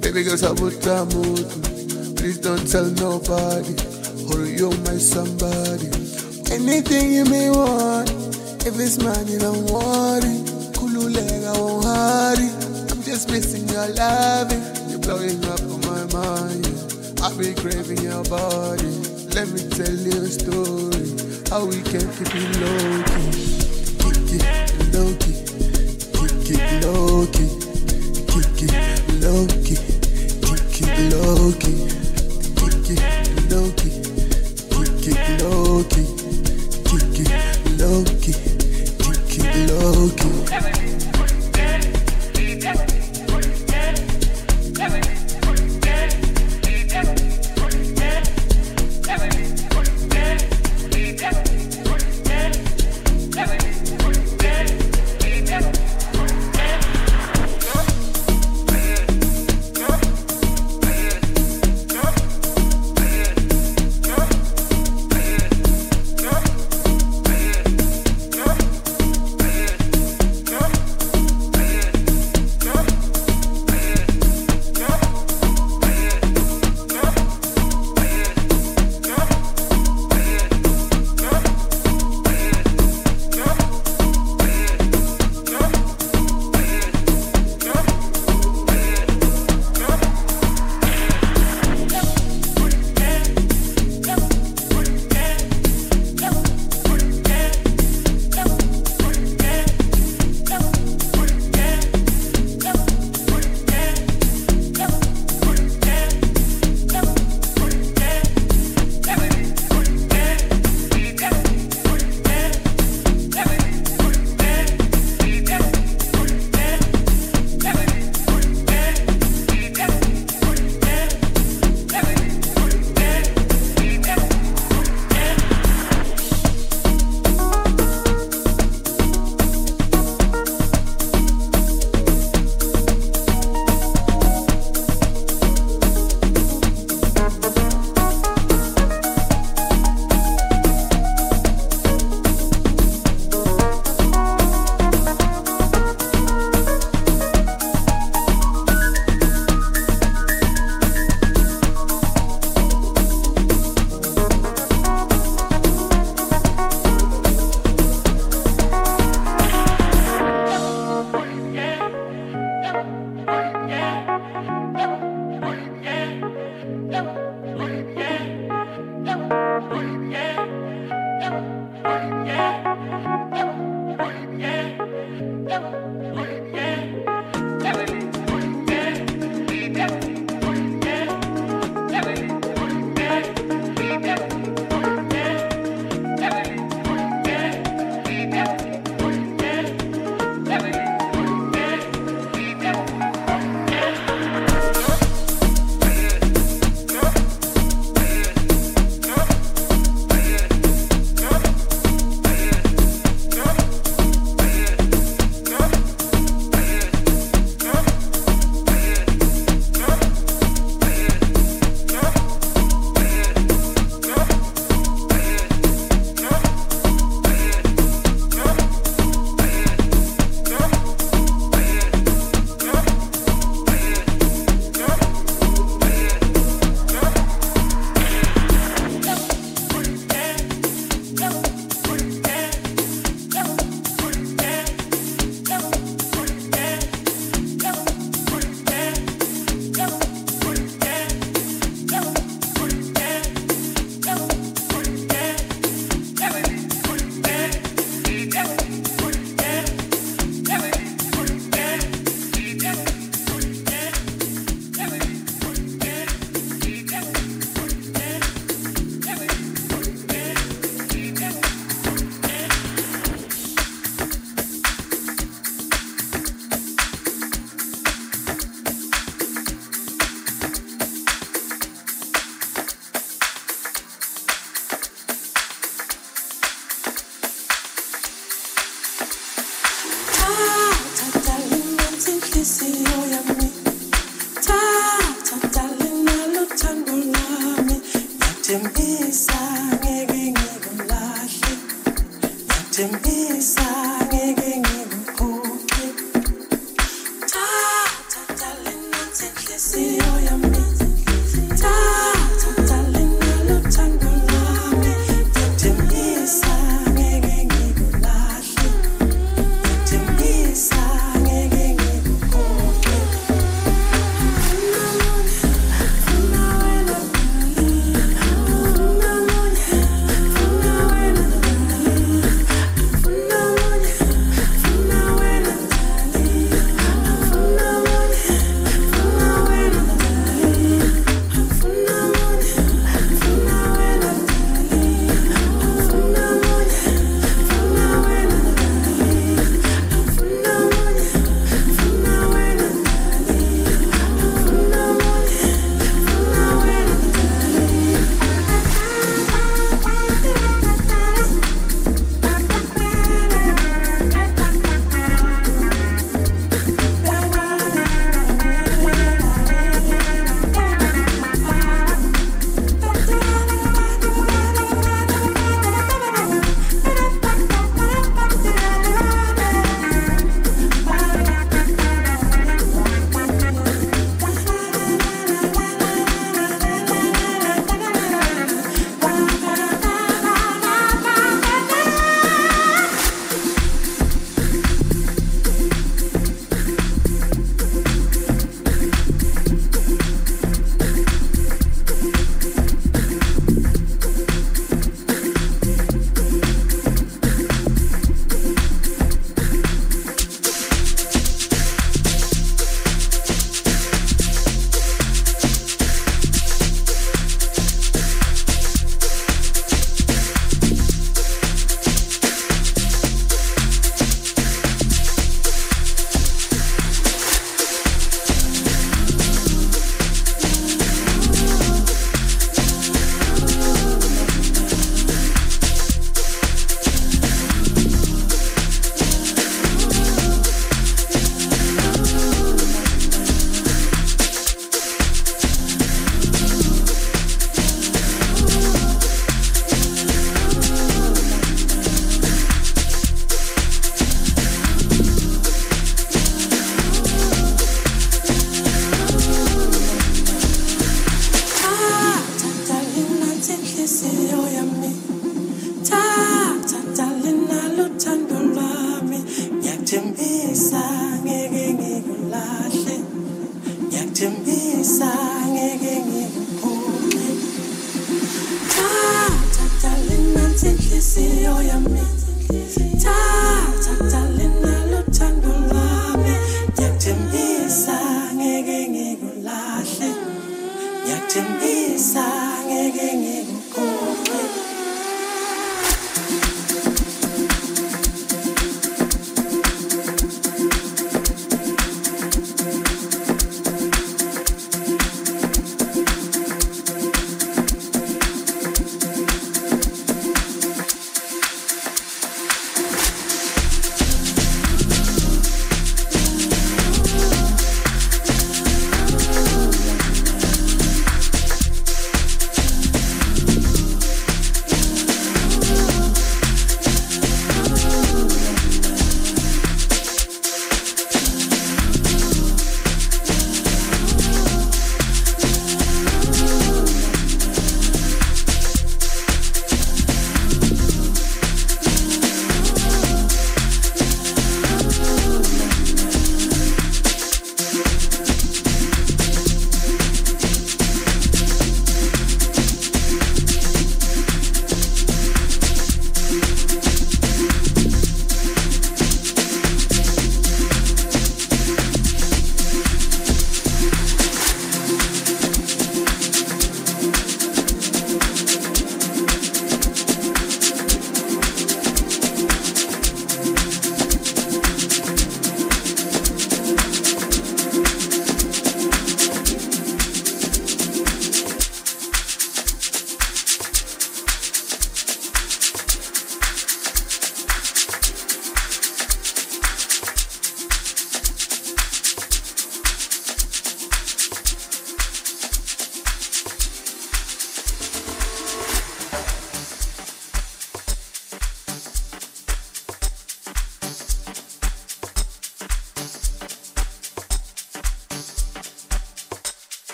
Baby girl sabuta. Please don't tell nobody. Hurry, you're my somebody. Anything you may want. If it's money, don't worry. Kululega won't hurry. I'm just missing your loving. You're blowing up on my mind. I'll be craving your body. Let me tell you a story. How we can keep it low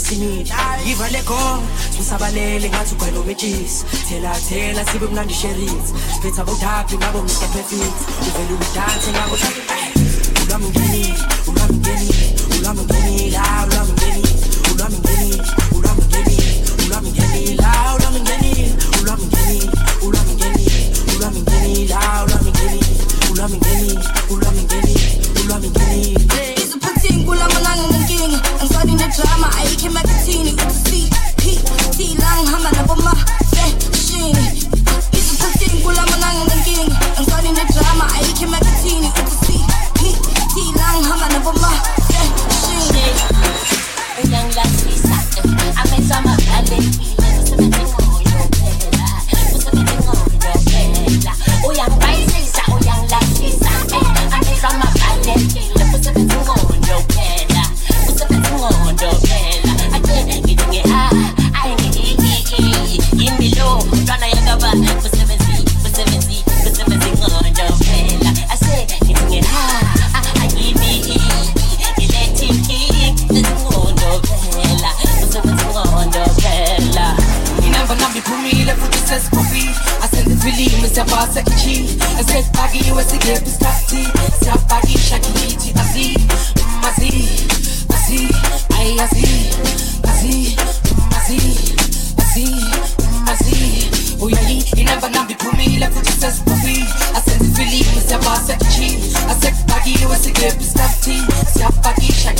esimile. Yivale khona sisabalele ngathi ugcwele umetshisi thela thela sibe mnandi sherits siphetha bodaphi ngabo mr perfect. Uvele udanse ngabo ulami ungenile ulami ungenile ulami ungenile ah, ulami asekufakiwe sikephi isikhathi siyafakisha kilithi azi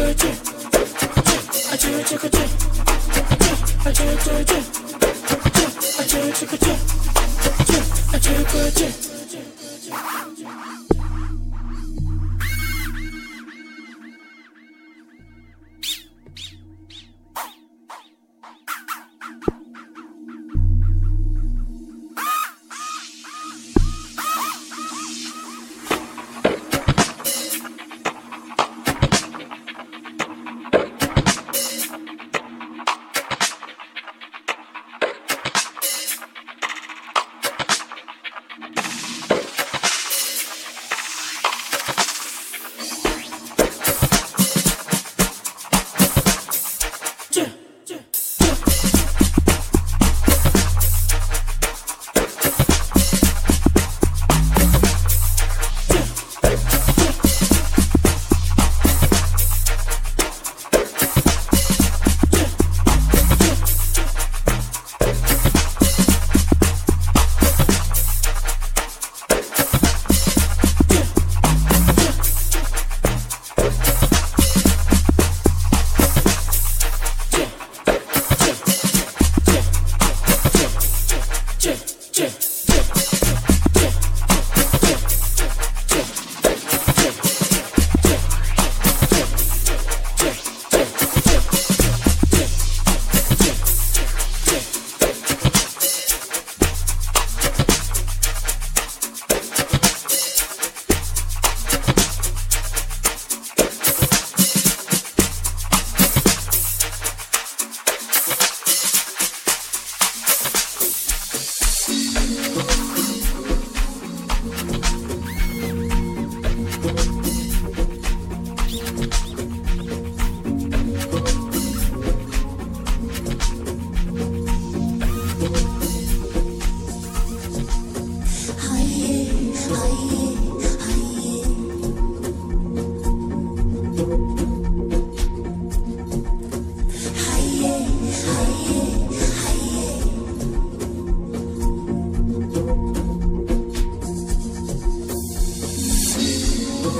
Sweetie,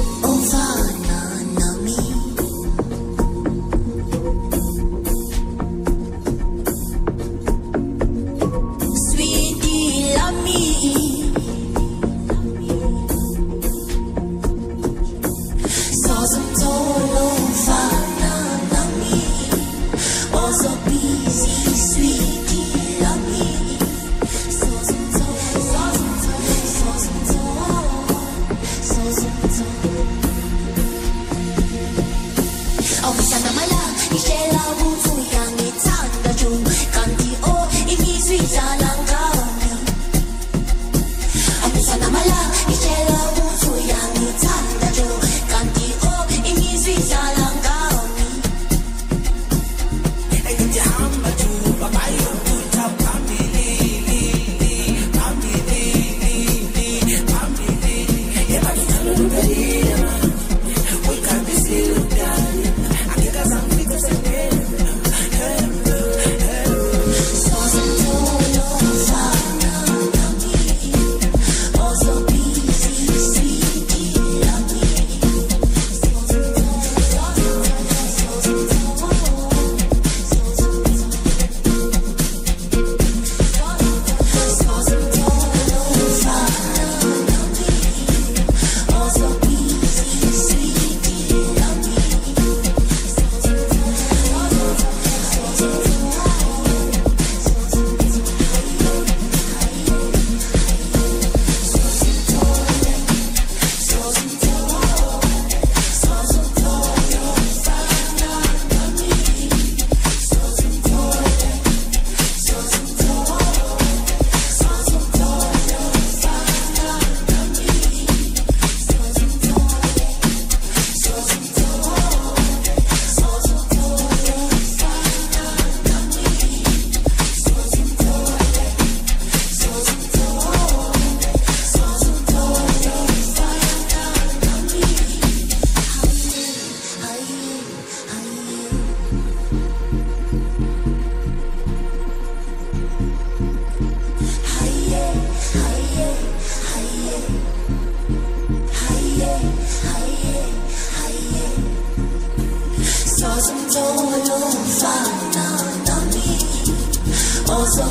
Oh.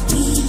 Fire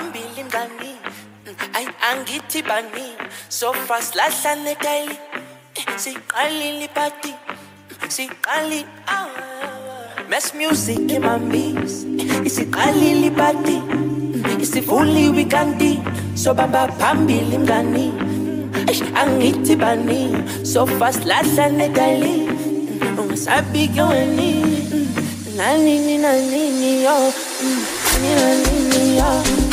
Ah. phambili mngani ayi angithi bani so fast lahlane daily siqalile party siqali mess music in my mix isiqalile party isivuliwe kanti so bamba phambili mngani. Angithi bani so fast lahlane daily ungasabi ke wena. Na nini na nini yo. Nini na yo.